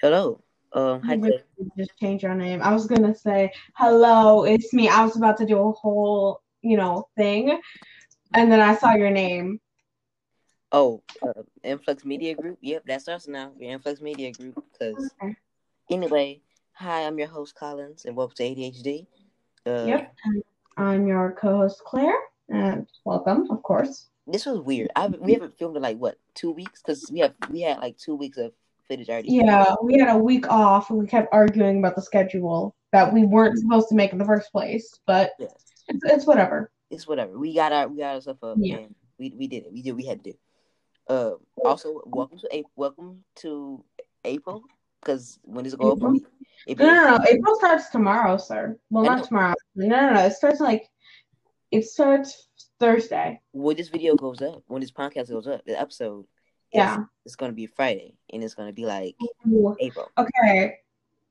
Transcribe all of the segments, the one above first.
Hello. Um, hi. Just change your name. I was gonna say hello, it's me. I was about to do a whole, you know, thing, and then I saw your name. Oh, uh, Influx Media Group. Yep, that's us now. We're Influx Media Group. Because Okay. anyway, hi, I'm your host Collins, and welcome to ADHD. Uh, Yep. I'm your co-host Claire, and welcome, of course. This was weird. I we haven't filmed in like what two weeks because we have we had like two weeks of footage already. Yeah, we had a week off, and we kept arguing about the schedule that we weren't supposed to make in the first place. But Yes. it's, it's whatever. It's whatever. We got our we got our stuff up, Yeah. and we we did it. We did. We had to do. Uh, also, welcome to April. Welcome to April. Because when does it go up? April? April. No, no, no. April starts tomorrow, sir. Well, not tomorrow. No, no, no. It starts like it starts Thursday. when this video goes up, when this podcast goes up, the episode, Yeah. it's, gonna be Friday, and it's gonna be like April. Okay,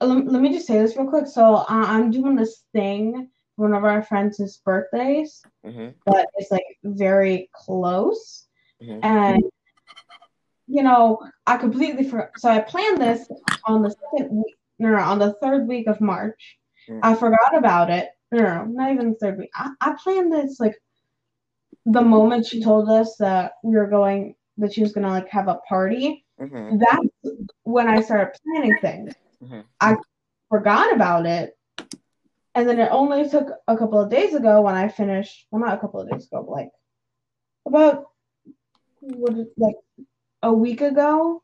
let, let me just say this real quick. So uh, I'm doing this thing for one of our friends' birthdays, hmm but it's like very close, hmm and you know I completely forgot. So I planned this on the second week, no, no, on the third week of March. Mm. I forgot about it. No, no, no, not even the third week. I, I planned this like the moment she told us that we were going, that she was gonna like have a party. hmm That's when I started planning things. hmm forgot about it. And then it only took a couple of days ago when I finished, well, not a couple of days ago, but like about what is- like a week ago.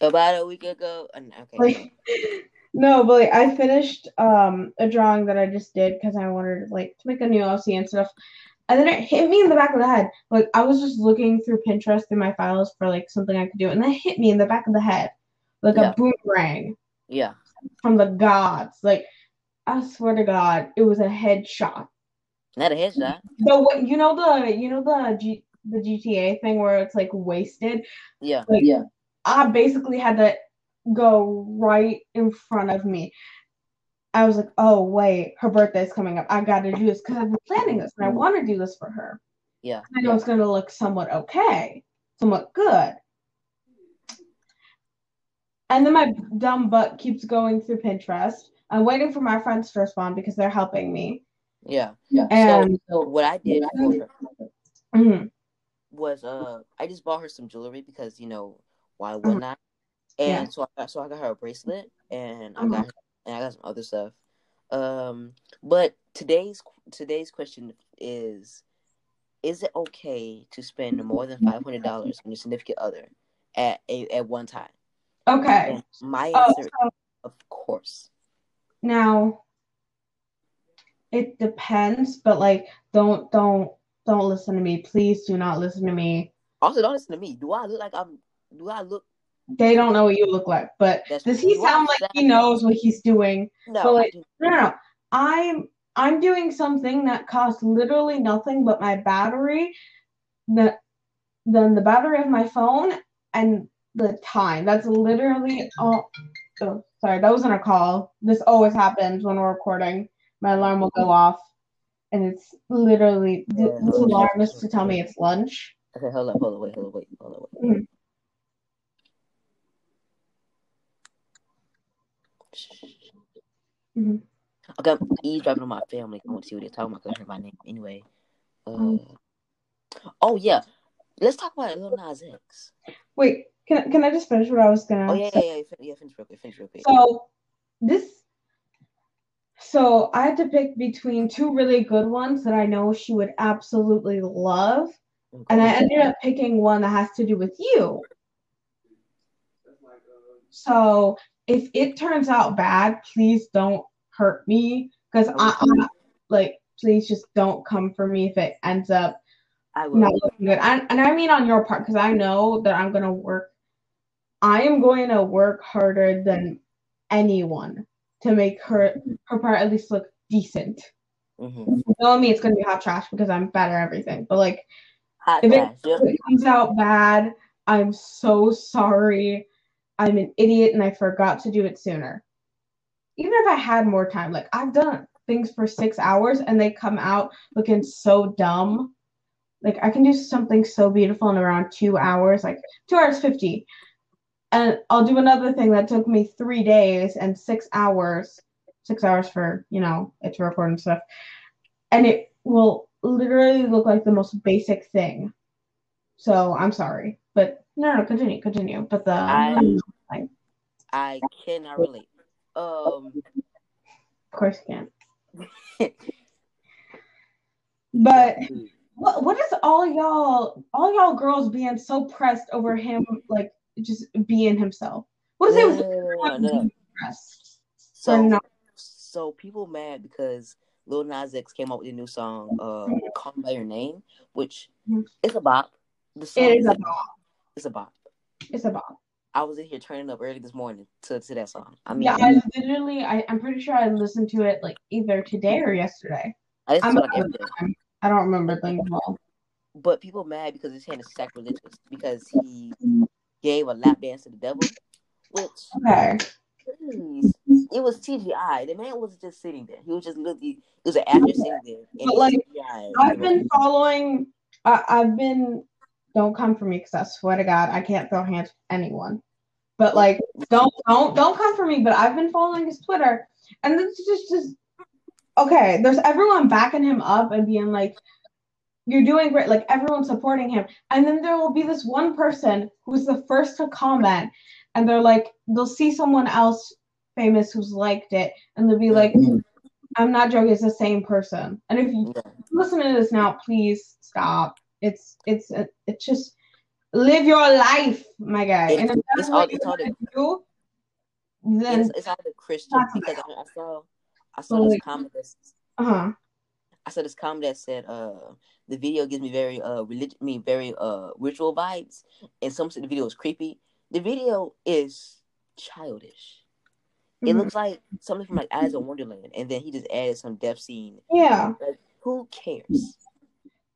About a week ago, okay, Like no, but like I finished um a drawing that I just did because I wanted like to make a new OC and stuff. And then it hit me in the back of the head. Like I was just looking through Pinterest through my files for like something I could do, and then it hit me in the back of the head, like Yeah. a boomerang. yeah, from the gods. Like, I swear to God, it was a headshot. not a headshot. The you know the you know the G, the GTA thing where it's like wasted. Yeah, Like, I basically had to go right in front of me. I was like, oh wait, her birthday's coming up. I got to do this because I've been planning this and I want to do this for her. yeah, I know it's going to look somewhat okay, somewhat good. And then my dumb butt keeps going through Pinterest. I'm waiting for my friends to respond because they're helping me. yeah. Yeah. And So what I did for her Mhm. was uh, I just bought her some jewelry because you know why wouldn't I? And Yeah. so I got, so I got her a bracelet, and I got her, and I got some other stuff. Um, but today's today's question is: Is it okay to spend more than five hundred dollars on your significant other at a at one time? okay. And my Oh, answer, so of course. now it depends, but like don't don't don't listen to me. Please do not listen to me. Also, don't listen to me. Do I look like I'm? Do I look? They don't know what you look like, but That's does he sound like he knows what he's doing? No, but, like, No, no, no. I'm I'm doing something that costs literally nothing but my battery, the then the battery of my phone and the time. That's literally all. Oh, sorry, that wasn't a call. This always happens when we're recording. My alarm will go off, and it's literally this alarm is to tell me it's lunch. Okay, hold up, hold up, wait, hold up, wait, hold up, wait. Mm. Mhm. Mhm. Okay, I'm eavesdropping on my family. I want to see what they're talking about. 'cause I heard my name anyway. Uh, Mhm. oh yeah, let's talk about Lil Nas X. Wait, can can I just finish what I was gonna? Oh yeah, say? yeah, yeah, yeah. Finish real quick. Finish real quick. So this so I had to pick between two really good ones that I know she would absolutely love. And I ended up picking one that has to do with you. So if it turns out bad, please don't hurt me. Because I, I like please just don't come for me if it ends up I not looking good. And, and I mean on your part, because I know that I'm gonna work. I am going to work harder than anyone to make her her part at least look decent. Mhm. Knowing me, it's gonna be hot trash because I'm bad at everything. But like, Hot if it, trash. Yeah. if it comes out bad, I'm so sorry. I'm an idiot and I forgot to do it sooner. Even if I had more time, like I've done things for six hours and they come out looking so dumb. Like I can do something so beautiful in around two hours, like two hours fifty. and I'll do another thing that took me three days and six hours, six hours for you know it to record and stuff, and it will literally look like the most basic thing. So I'm sorry, but no, no, continue, continue. But the I, I cannot relate. Um, of course you can. but what what is all y'all all y'all girls being so pressed over him like just being himself? What is it? No, no, no. So, so people mad because Lil Nas X came out with a new song, uh, "Call by Your Name," which mm-hmm. it's a bop. The song it is, is a bop. It's a bop. It's a bop. I was in here turning up early this morning to, to that song. I mean, yeah, I literally, I, I'm pretty sure I listened to it like either today or yesterday. I, I'm, like I don't remember things well. But people mad because his hand is sacrilegious because he gave a lap dance to the devil, which okay. Please, it was CGI. The man was just sitting there. He was just looking. It was an actor sitting there. But like, CGI. I've been following. I, I've been. Don't come for me because I swear to God, I can't throw hands with anyone. But like, don't don't don't come for me. But I've been following his Twitter, and it's just just okay. There's everyone backing him up and being like, "You're doing great." Like everyone's supporting him, and then there will be this one person who's the first to comment, and they're like, they'll see someone else famous who's liked it, and they'll be like, mm-hmm. "I'm not joking. It's the same person." And if you listen to this now, please stop. It's it's it's just live your life, my guy. It, and if that's what you want to do, then it's, it's all the Christian because I, I, saw I saw this comment uh huh. I saw this comment that said, "Uh, the video gives me very uh religion, me very uh ritual vibes," and some said the video was creepy. The video is childish. Mm-hmm. It looks like something from like Alice in Wonderland, and then he just added some death scene. Yeah. Like, who cares?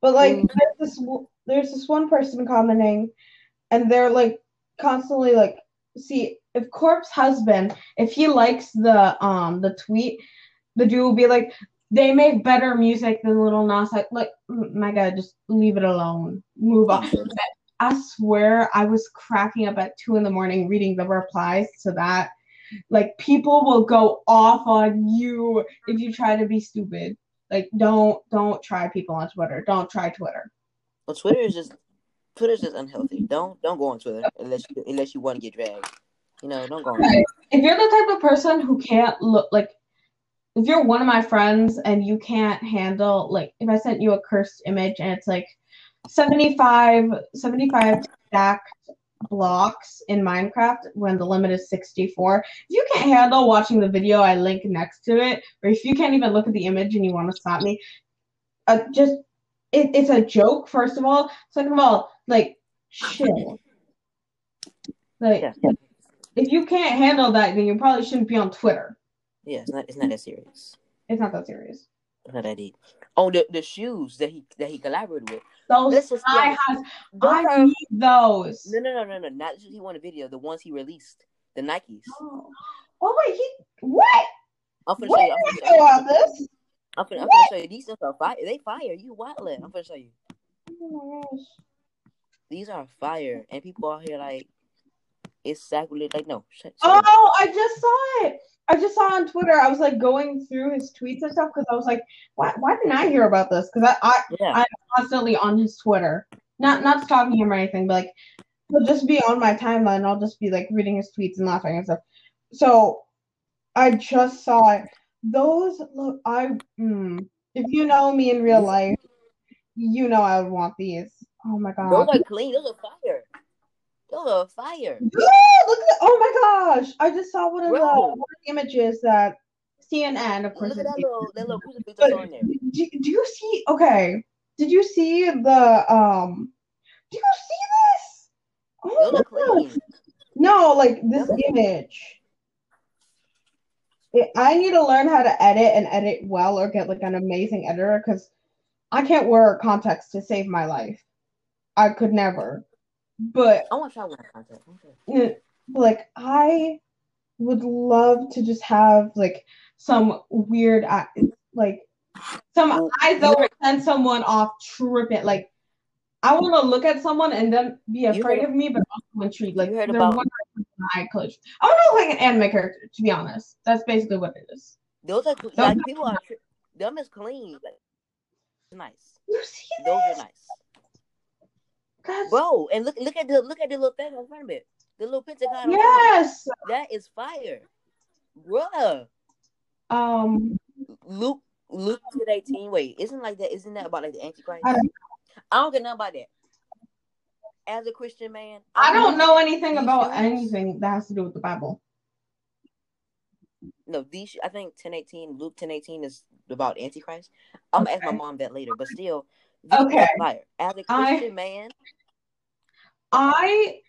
But like, mm. there's this there's this one person commenting, and they're like constantly like, see if Corpse husband, if he likes the um the tweet, the dude will be like, they make better music than Little Nas. Like, like my God, just leave it alone. Move on. I swear I was cracking up at two in the morning reading the replies to that. Like people will go off on you if you try to be stupid. Like don't don't try people on Twitter. Don't try Twitter. Well, Twitter is just Twitter's just unhealthy. Don't don't go on Twitter unless you unless you want to get dragged. You know, don't go on. Right. If you're the type of person who can't look like if you're one of my friends and you can't handle like if I sent you a cursed image and it's like 75, 75 stacked blocks in Minecraft when the limit is 64. If you can't handle watching the video I link next to it, or if you can't even look at the image and you want to stop me, uh, just it, it's a joke, first of all. Second of all, like chill. Like yeah. if you can't handle that, then you probably shouldn't be on Twitter. Yeah, it's not it's not that serious. It's not that serious. Not that deep. Oh, the, the shoes that he that he collaborated with. Those I have. I need those. No, no, no, no, no. Not just he won a video. The ones he released, the Nikes. Oh, oh wait, he what? I'm gonna show you. I'm gonna show you. this. I'm gonna, I'm gonna show you. These stuff are fire. They fire. You wildin'. I'm gonna show you. Oh my gosh. These are fire, and people out here like it's sacrilege. Like no. Oh, I just saw it. I just saw on Twitter. I was like going through his tweets and stuff because I was like, why, why didn't I hear about this? Because I, I yeah. I'm constantly on his Twitter, not not stalking him or anything, but like he'll just be on my timeline. I'll just be like reading his tweets and laughing and stuff. So I just saw it. Those look, I mm, if you know me in real life, you know I would want these. Oh my god, those are clean. Those are fire. Those are fire. Yeah, look at oh my gosh! I just saw one of the, one of the images that CNN, of course. Look at that little, that little crucifix on there. Do, do you see? Okay, did you see the um? Do you see this? Oh my gosh! No, like this image. It, I need to learn how to edit and edit well, or get like an amazing editor because I can't wear context to save my life. I could never. But I want to try one content. Okay. Like I would love to just have like some weird like some eyes that would send someone off tripping. Like I want to look at someone and then be afraid heard, of me, but also intrigued. Like you heard about my collection. I want to look like an anime character, to be honest. That's basically what it is. Those are like people are them is clean. Like, nice. You see Those this? are nice, That's- bro. And look, look at the look at the little thing in front of it. The little pentagon. on of it. yes. that is fire, bruh. Um. Luke, Luke to eighteen. Wait, isn't like that? Isn't that about like the Antichrist? I don't- I don't get nothing about that. As a Christian man, I don't know anything about anything that has to do with the Bible. No, these I think ten eighteen, Luke ten eighteen is about Antichrist. I'm gonna ask my mom that later, but still, these Okay. As a I- Christian man, I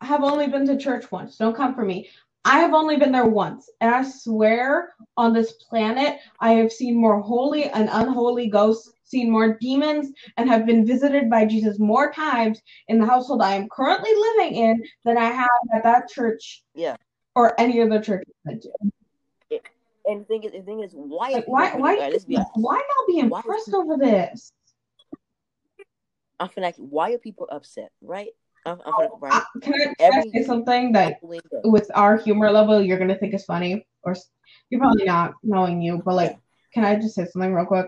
have only been to church once. Don't come for me. I have only been there once. And I swear on this planet, I have seen more holy and unholy ghosts, seen more demons, and have been visited by Jesus more times in the household I am currently living in than I have at that church Yeah. or any other church I've been to. and the thing is, the thing is, why? Like, why, why, Alright, let's be honest. why not be Why- impressed over this? I feel like, Why are people upset? Right? I'm, I'm right? Oh, can, I, can I Every- say something that with our humor level, you're gonna think is funny, or you're probably not knowing you, but like, Yeah. can I just say something real quick?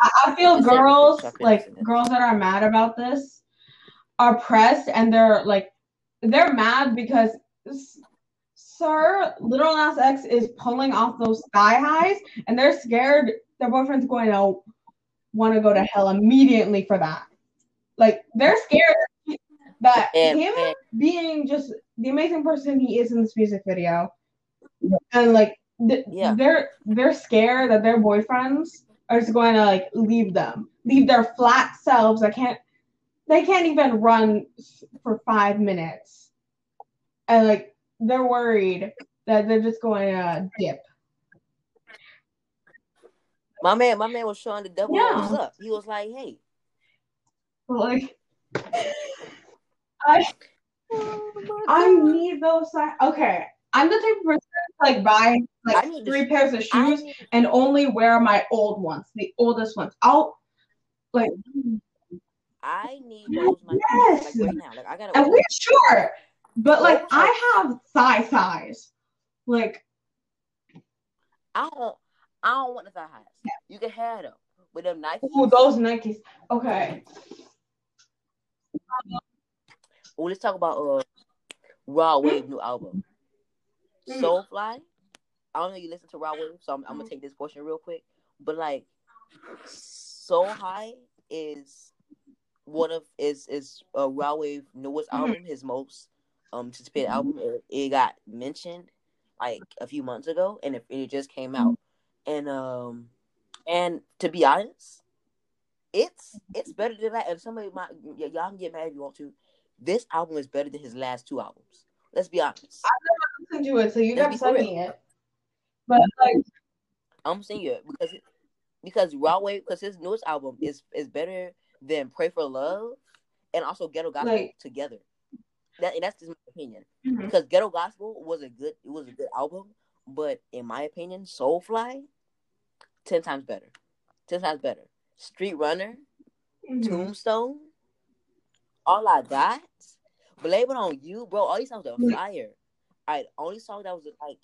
I, I feel girls so I can like girls that are mad about this are pressed, and they're like, they're mad because Sir Little Nas X is pulling off those thigh highs, and they're scared their boyfriend's going to want to go to hell immediately for that. Like they're scared that him being just the amazing person he is in this music video, and like th- Yeah. they're they're scared that their boyfriends are just going to like leave them, leave their flat selves. I can't. They can't even run for five minutes, and like they're worried that they're just going to dip. My man, my man was showing the devil Yeah. up. He was like, "Hey, But like, I oh, I need those. si- Okay, I'm the type of person to, like buy I like need to- three pairs of shoes need- and only wear my old ones, the oldest ones. I'll like, I need those like, Yes. like right now. Like I gotta. and we're short, but like Those I have thigh thighs. Like, I don't. I don't want the thigh highs. You can have them with them Nikes. ooh, those Nikes. Okay, Well, let's talk about uh Rod Wave new album. Mm. Soulfly. I don't know you listen to Rod Wave, so I'm, I'm gonna take this portion real quick. But like, Soulfly is one of is is uh, Rod Wave newest Mhm. album, his most um anticipated album. It, it got mentioned like a few months ago, and it, it just came out. And um, and to be honest, it's it's better than that. If somebody might y- y'all can get mad if you want to, this album is better than his last two albums. Let's be honest. listen to it. So you got to send me it. But like, I'm saying it because because Rod Wave because his newest album is is better than Pray for Love and also Ghetto Gospel Like- together. That and that's just my opinion mhm. because Ghetto Gospel was a good it was a good album, but in my opinion, Soulfly ten times better, ten times better. Street Runner, Mhm. Tombstone, All I Got, Blame It on You, bro. All these songs are Yeah. fire. All right, only song that was like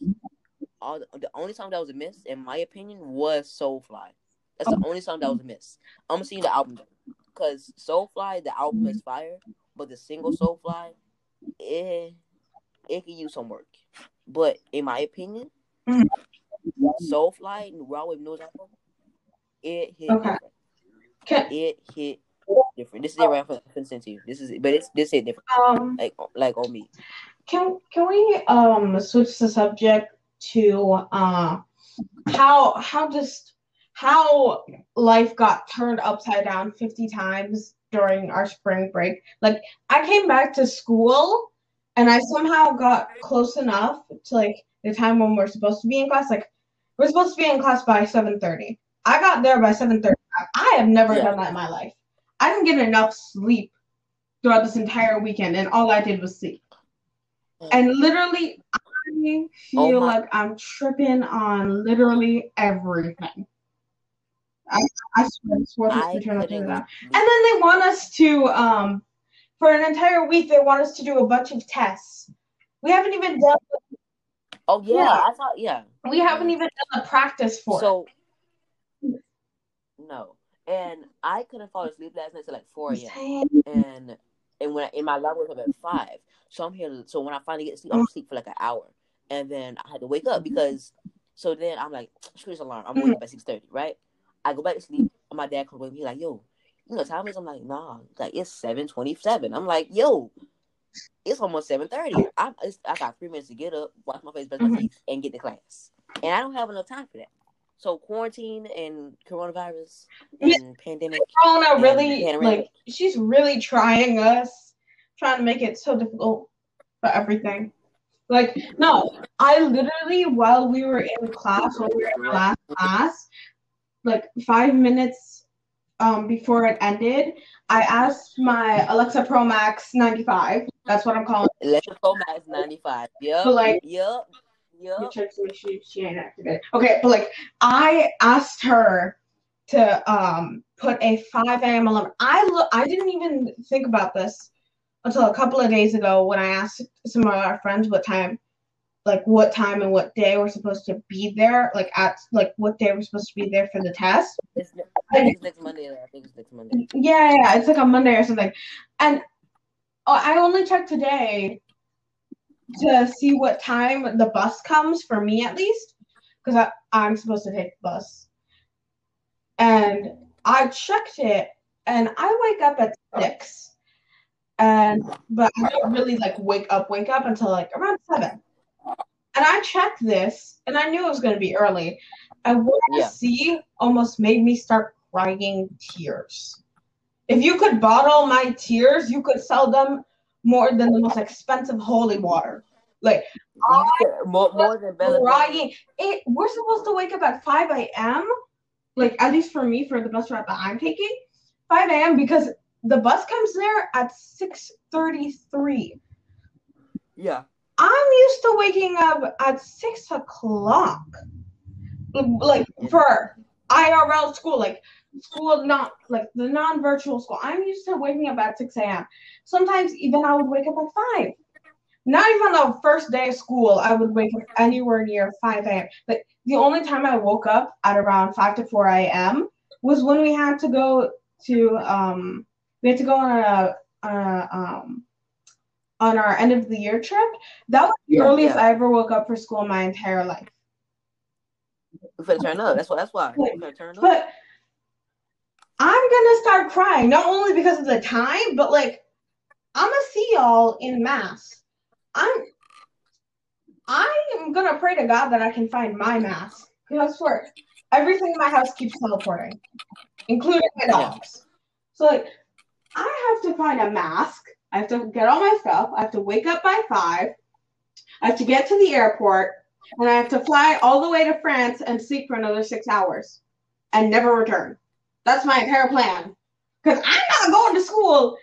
all the, the only song that was a miss, in my opinion, was Soulfly. That's the only song that was a miss. I'm gonna see the album because Soulfly, the album is fire, but the single Soulfly, it it can use some work. But in my opinion, Mhm. Soulfly, Raw with News album, it hit Okay. Can, It hit different. This is it right for to you. This is but it's this hit different. um, Like like on me. Can can we um switch the subject to uh how how just how life got turned upside down 50 times during our spring break? Like I came back to school and I somehow got close enough to like the time when we're supposed to be in class. Like we're supposed to be in class by 7:30. I got there by 7:35. I have never Yeah. done that in my life. I didn't get enough sleep throughout this entire weekend and all I did was sleep. And literally, I feel Oh like I'm tripping on literally everything. I, I swear, I swear I to turn up that. And then they want us to, um, for an entire week, they want us to do a bunch of tests We haven't even done. Oh yeah, Yeah. I thought yeah. We haven't even done the practice for it. No, and I couldn't fall asleep last night till like four a.m. and and when I, and my alarm was up at five, so I'm here. So when I finally get to sleep, I'm asleep for like an hour, and then I had to wake up because. So then I'm like, screw this alarm. I'm waking up at six thirty, right? I go back to sleep. And my dad comes with me. He's like, yo, you know what time is? I'm like, nah. He's like it's seven twenty seven. I'm like, yo, it's almost seven thirty. I'm I got three minutes to get up, wash my face, brush my Mhm. teeth, and get to class. And I don't have enough time for that. So quarantine and coronavirus Yeah. and pandemic. Corona really panoramic. like she's really trying us, trying to make it so difficult for everything. Like no, I literally while we were in class, when we were in last class, like five minutes um before it ended, I asked my Alexa Pro Max 95. That's what I'm calling. Electric Pro Max 95. Yep. But, like- yep. Yep. check to make sure she ain't activated. Okay, but like I asked her to um put a 5 a.m. alarm. I look I didn't even think about this until a couple of days ago when I asked some of our friends what time like what time and what day we're supposed to be there, like at like what day we're supposed to be there for the test. It's, I think it's next Monday. I think it's next Monday. Yeah, yeah, it's like a Monday or something. And oh, I only checked today to see what time the bus comes for me at least, because I'm supposed to take the bus. And I checked it, and I wake up at six, and but I don't really like wake up, wake up until like around seven. And I checked this, and I knew it was going to be early. And what I see almost made me start crying tears. If you could bottle my tears, you could sell them more than the most expensive holy water. Like more, more than crying. It we're supposed to wake up at 5 a.m. Like at least for me, for the bus route that I'm taking, 5 a.m. because the bus comes there at 6:33. Yeah. I'm used to waking up at six o'clock. Like for IRL school, like school not like the non-virtual school. I'm used to waking up at 6 a.m. Sometimes even I would wake up at five. Not even the first day of school, I would wake up anywhere near 5 a.m. Like the only time I woke up at around 5 to 4 a.m. was when we had to go to um we had to go on a, on a um on our end of the year trip. That was the Yeah, earliest yeah. I ever woke up for school in my entire life. We finna turn up. That's why. That's why. We finna turn up. But I'm gonna start crying, not only because of the time, but like I'm gonna see y'all in mass. I'm I am gonna pray to God that I can find my mask. Because I swear, everything in my house keeps teleporting, including my dogs. So like I have to find a mask. I have to get all my stuff. I have to wake up by five. I have to get to the airport, and I have to fly all the way to France and sleep for another six hours and never return. That's my entire plan. Because I'm not going to school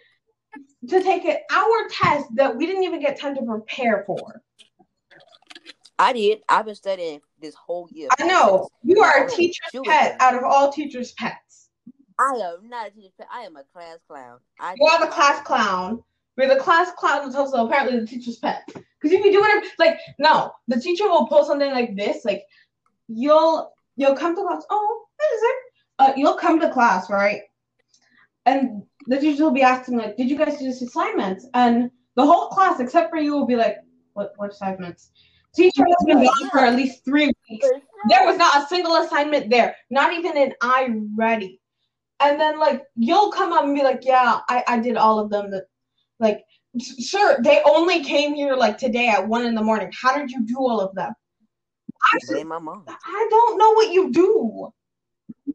to take an hour test that we didn't even get time to prepare for. I did. I've been studying this whole year. I know you are a teacher's pet out of all teachers' pets. I am not a teacher. I am a class clown. I You are the class clown. You're the class clown that's also apparently the teacher's pet. Because if you do whatever, like no, the teacher will pull something like this. Like you'll you'll come to class. Oh, what is it? Uh, you'll come to class, right? And the teacher will be asking like, "Did you guys do this assignments?" And the whole class, except for you, will be like, "What what assignments?" Teacher has been gone for at least three weeks. There was not a single assignment there, not even an I ready. And then like you'll come up and be like, yeah, I, I did all of them. That like, s- sir, they only came here like today at one in the morning. How did you do all of them? I said, my mom. I don't know what you do.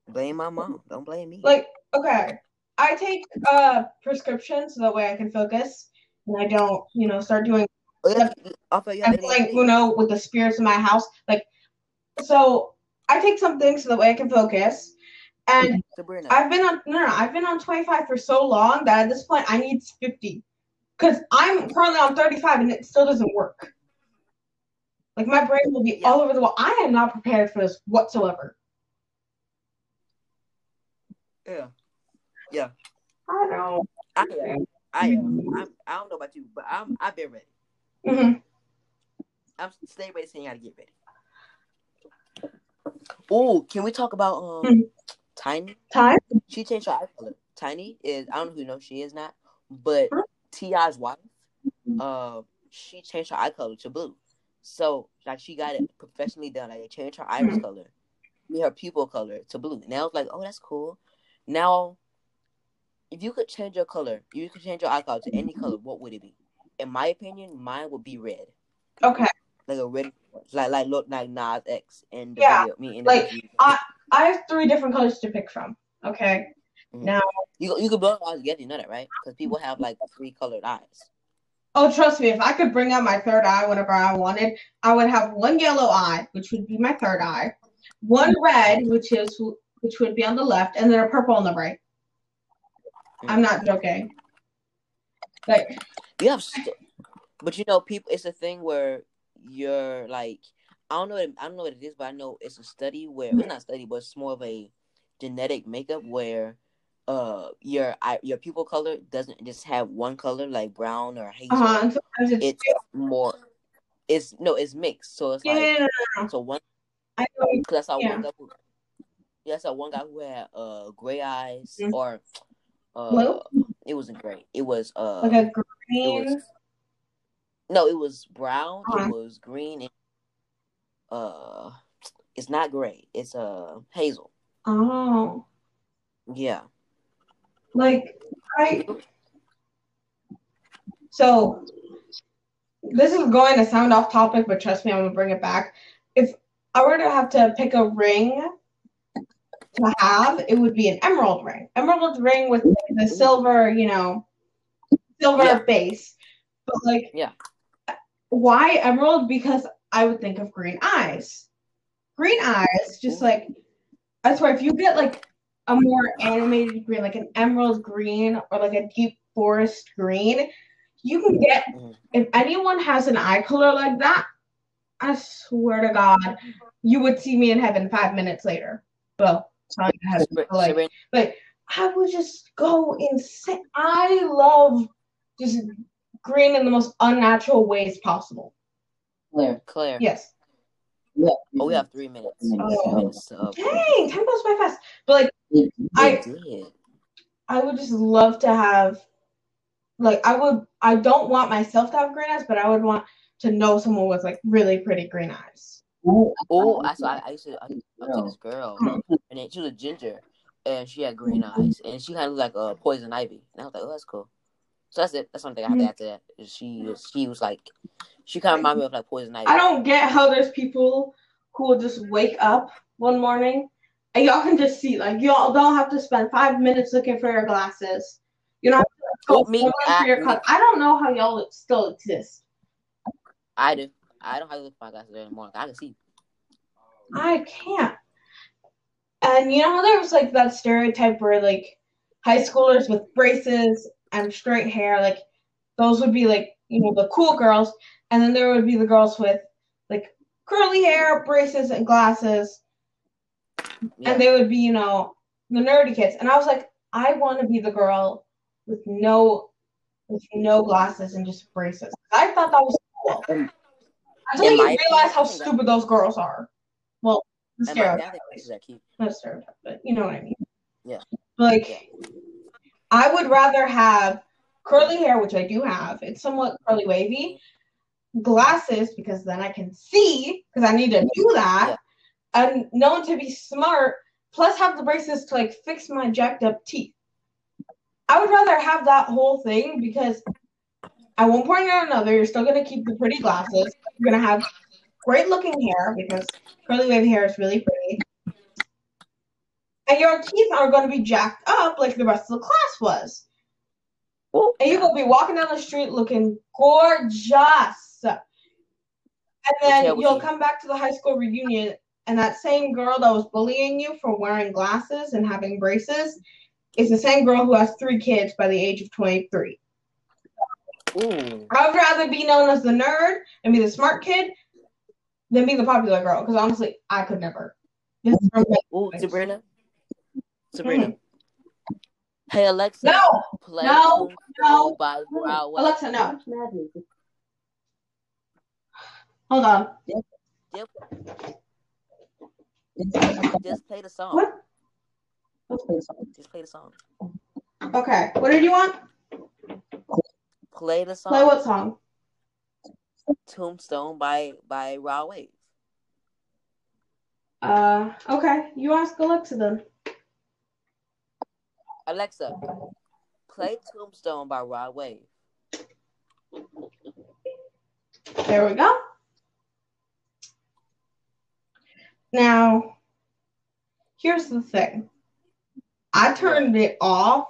Blame my mom. Don't blame me. Like, okay, I take uh prescription so that way I can focus and I don't, you know, start doing Oh, yeah, off of your I'm playing Uno with the spirits in my house. Like, so I take something so that way I can focus. And Sabrina. I've been on no, no, I've been on 25 for so long that at this point I need 50. Cause I'm currently on 35 and it still doesn't work. Like my brain will be Yeah. all over the wall. I am not prepared for this whatsoever. Yeah. Yeah. I know. I am. I am. I'm, I don't know about you, but I'm. I've been ready. hmm I'm stay ready saying how to get ready. Oh, can we talk about um Hmm. Tiny? Time? She changed her eye color. Tiny is I don't know who knows she is not, but Huh? T.I.'s wife, uh, she changed her eye color to blue. So like she got it professionally done. Like they changed her iris Mhm. color, her pupil color to blue. And I was like, oh, that's cool. Now, if you could change your color, you could change your eye color to any color. What would it be? In my opinion, mine would be red, Okay. like a red, like like look like Nas X and the Yeah, video. Me the like, video. I have three different colors to pick from. Okay. Mhm. Now, You you could your eyes together, you know that, right? Because people have like three colored eyes. oh, trust me, if I could bring out my third eye whenever I wanted, I would have one yellow eye, which would be my third eye, one red, which is which would be on the left, and then a purple on the right. I'm not joking. Like, You have, st- but you know, people. It's a thing where you're like, I don't know. What, I don't know what it is, but I know it's a study where it's not a study, but it's more of a genetic makeup where, uh, your your pupil color doesn't just have one color like brown or hazel. uh-huh, it's, It's more. It's no, it's mixed. So it's yeah, like so one. I don't know. I saw Yeah. one guy. Who, yeah, I saw one guy who had uh gray eyes Mhm. or uh Blue? it wasn't gray. It was uh like a it green. was no, it was brown. Uh-huh. It was green. And, uh, it's not gray. It's uh hazel. Oh, Yeah. like I. So this is going to sound off topic, but trust me, I'm gonna bring it back. If I were to have to pick a ring to have, it would be an emerald ring. Emerald ring with the silver, you know, silver Yeah. base. But like, Yeah. why emerald? Because I would think of green eyes. Green eyes, just like I swear, if you get like a more animated green, like an emerald green or like a deep forest green, you can get. Mhm. If anyone has an eye color like that, I swear to God, you would see me in heaven five minutes later. Well, not in heaven, Sabri- but like, but I would just go insane. I love just green in the most unnatural ways possible. Claire. Claire. Yes. Yeah. Oh, we have three minutes. Oh. Three minutes. To, uh, Dang, time goes by fast. But like, we I did. I would just love to have, like, I would. I don't want myself to have green eyes, but I would want to know someone with like really pretty green eyes. Oh, I saw. I, I used to. I, I took this girl, and then she was a ginger, and she had green eyes, and she kind of looked like a uh, poison ivy. And I was like, oh, that's cool. So that's it. That's something I had to Mhm. add to that. is She was. She was like. She kind of reminded me of like poison ivy. I don't get how there's people who will just wake up one morning and y'all can just see, like, y'all don't have to spend five minutes looking for your glasses. You don't have to go Oh, me, somewhere for I- your me. I don't know how y'all still exist. I do. I don't have to look for my glasses anymore. I can see. I can't. And you know how there was like that stereotype where like high schoolers with braces and straight hair, like those would be like, you know, the cool girls. And then there would be the girls with like curly hair, braces, and glasses. Yeah. And they would be, you know, the nerdy kids. And I was like, I want to be the girl with no with no glasses and just braces. I thought that was cool. Um, Until in you realize how stupid those girls are. Well, the stereotype. not a stereotype, but you know what I mean. Yeah. Like, I would rather have curly hair, which I do have. It's somewhat curly wavy. Glasses, because then I can see, because I need to do that. And known to be smart, plus have the braces to like fix my jacked up teeth. I would rather have that whole thing because at one point or another, you're still gonna keep the pretty glasses. You're gonna have great looking hair because curly wavy hair is really pretty. And your teeth are going to be jacked up like the rest of the class was. Oh, And you're going to be walking down the street looking gorgeous. And then you'll come back to the high school reunion, and that same girl that was bullying you for wearing glasses and having braces is the same girl who has three kids by the age of 23. Ooh. I would rather be known as the nerd and be the smart kid than be the popular girl, because honestly, I could never. This is from Ooh, Thanks. Sabrina. Hmm. Sabrina. Hey Alexa. No, Play No, no. By Broadway. Hmm. Alexa, no. Hold on. Just, just play the song. What? Just play the song. Okay. What did you want? Play the song. Play what song? Tombstone by by Rod Wave. Uh, okay. You ask Alexa then. Alexa, play Tombstone by Rod Wave. There we go. Now, here's the thing. I turned it off,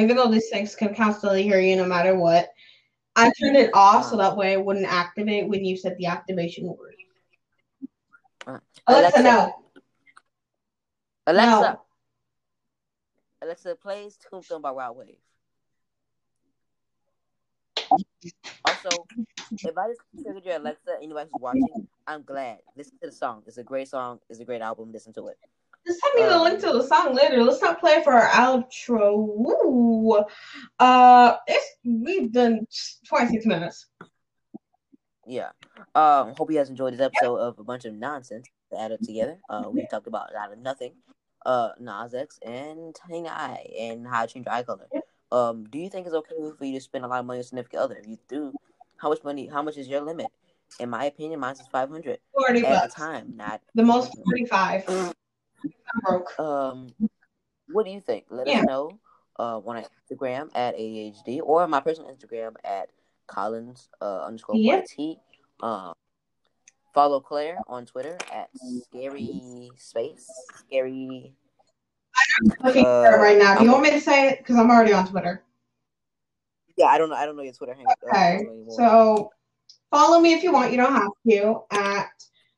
even though these things can constantly hear you no matter what. I turned it off so that way it wouldn't activate when you said the activation word. Uh, Alexa, Alexa. no. Alexa. No. Alexa plays Tombstone by Rod Wave. Also, if I just triggered your Alexa, anybody who's watching, I'm glad. Listen to the song. It's a great song. It's a great album. Listen to it. Just send me the Um, link to the song later. Let's not play it for our outro. Woo. Uh, it's we've done 26 minutes. Yeah. Um, hope you guys enjoyed this episode of a bunch of nonsense added together. Uh, we talked about a lot of nothing. Uh, Nas X and Tiny Eye and how to change your eye color. Um, do you think it's okay for you to spend a lot of money on a significant other? If you do, how much money? How much is your limit? In my opinion, mine is five hundred 40 at bucks. time. Not The most 45. Um. What do you think? Let Yeah. us know. Uh, on Instagram at ADHD or my personal Instagram at Collins uh, underscore Yeah. YT. Um, follow Claire on Twitter at Scary Space Scary. I'm looking Uh, for it right now. Do you I'm- want me to say it? Because I'm already on Twitter. Yeah, I don't know. I don't know your Twitter handle Okay. So follow me if you want. You don't have to at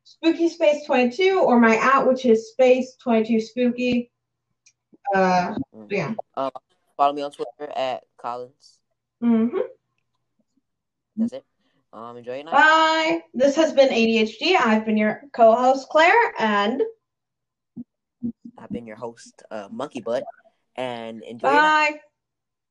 Spooky Space 22 or my at, which is Space 22 Spooky. Uh, Mm. yeah. Um, follow me on Twitter at Collins. Mm-hmm. That's it. Um, enjoy your night. Bye. This has been ADHD. I've been your co-host Claire, and I've been your host, uh, Monkey Butt, and enjoy bye.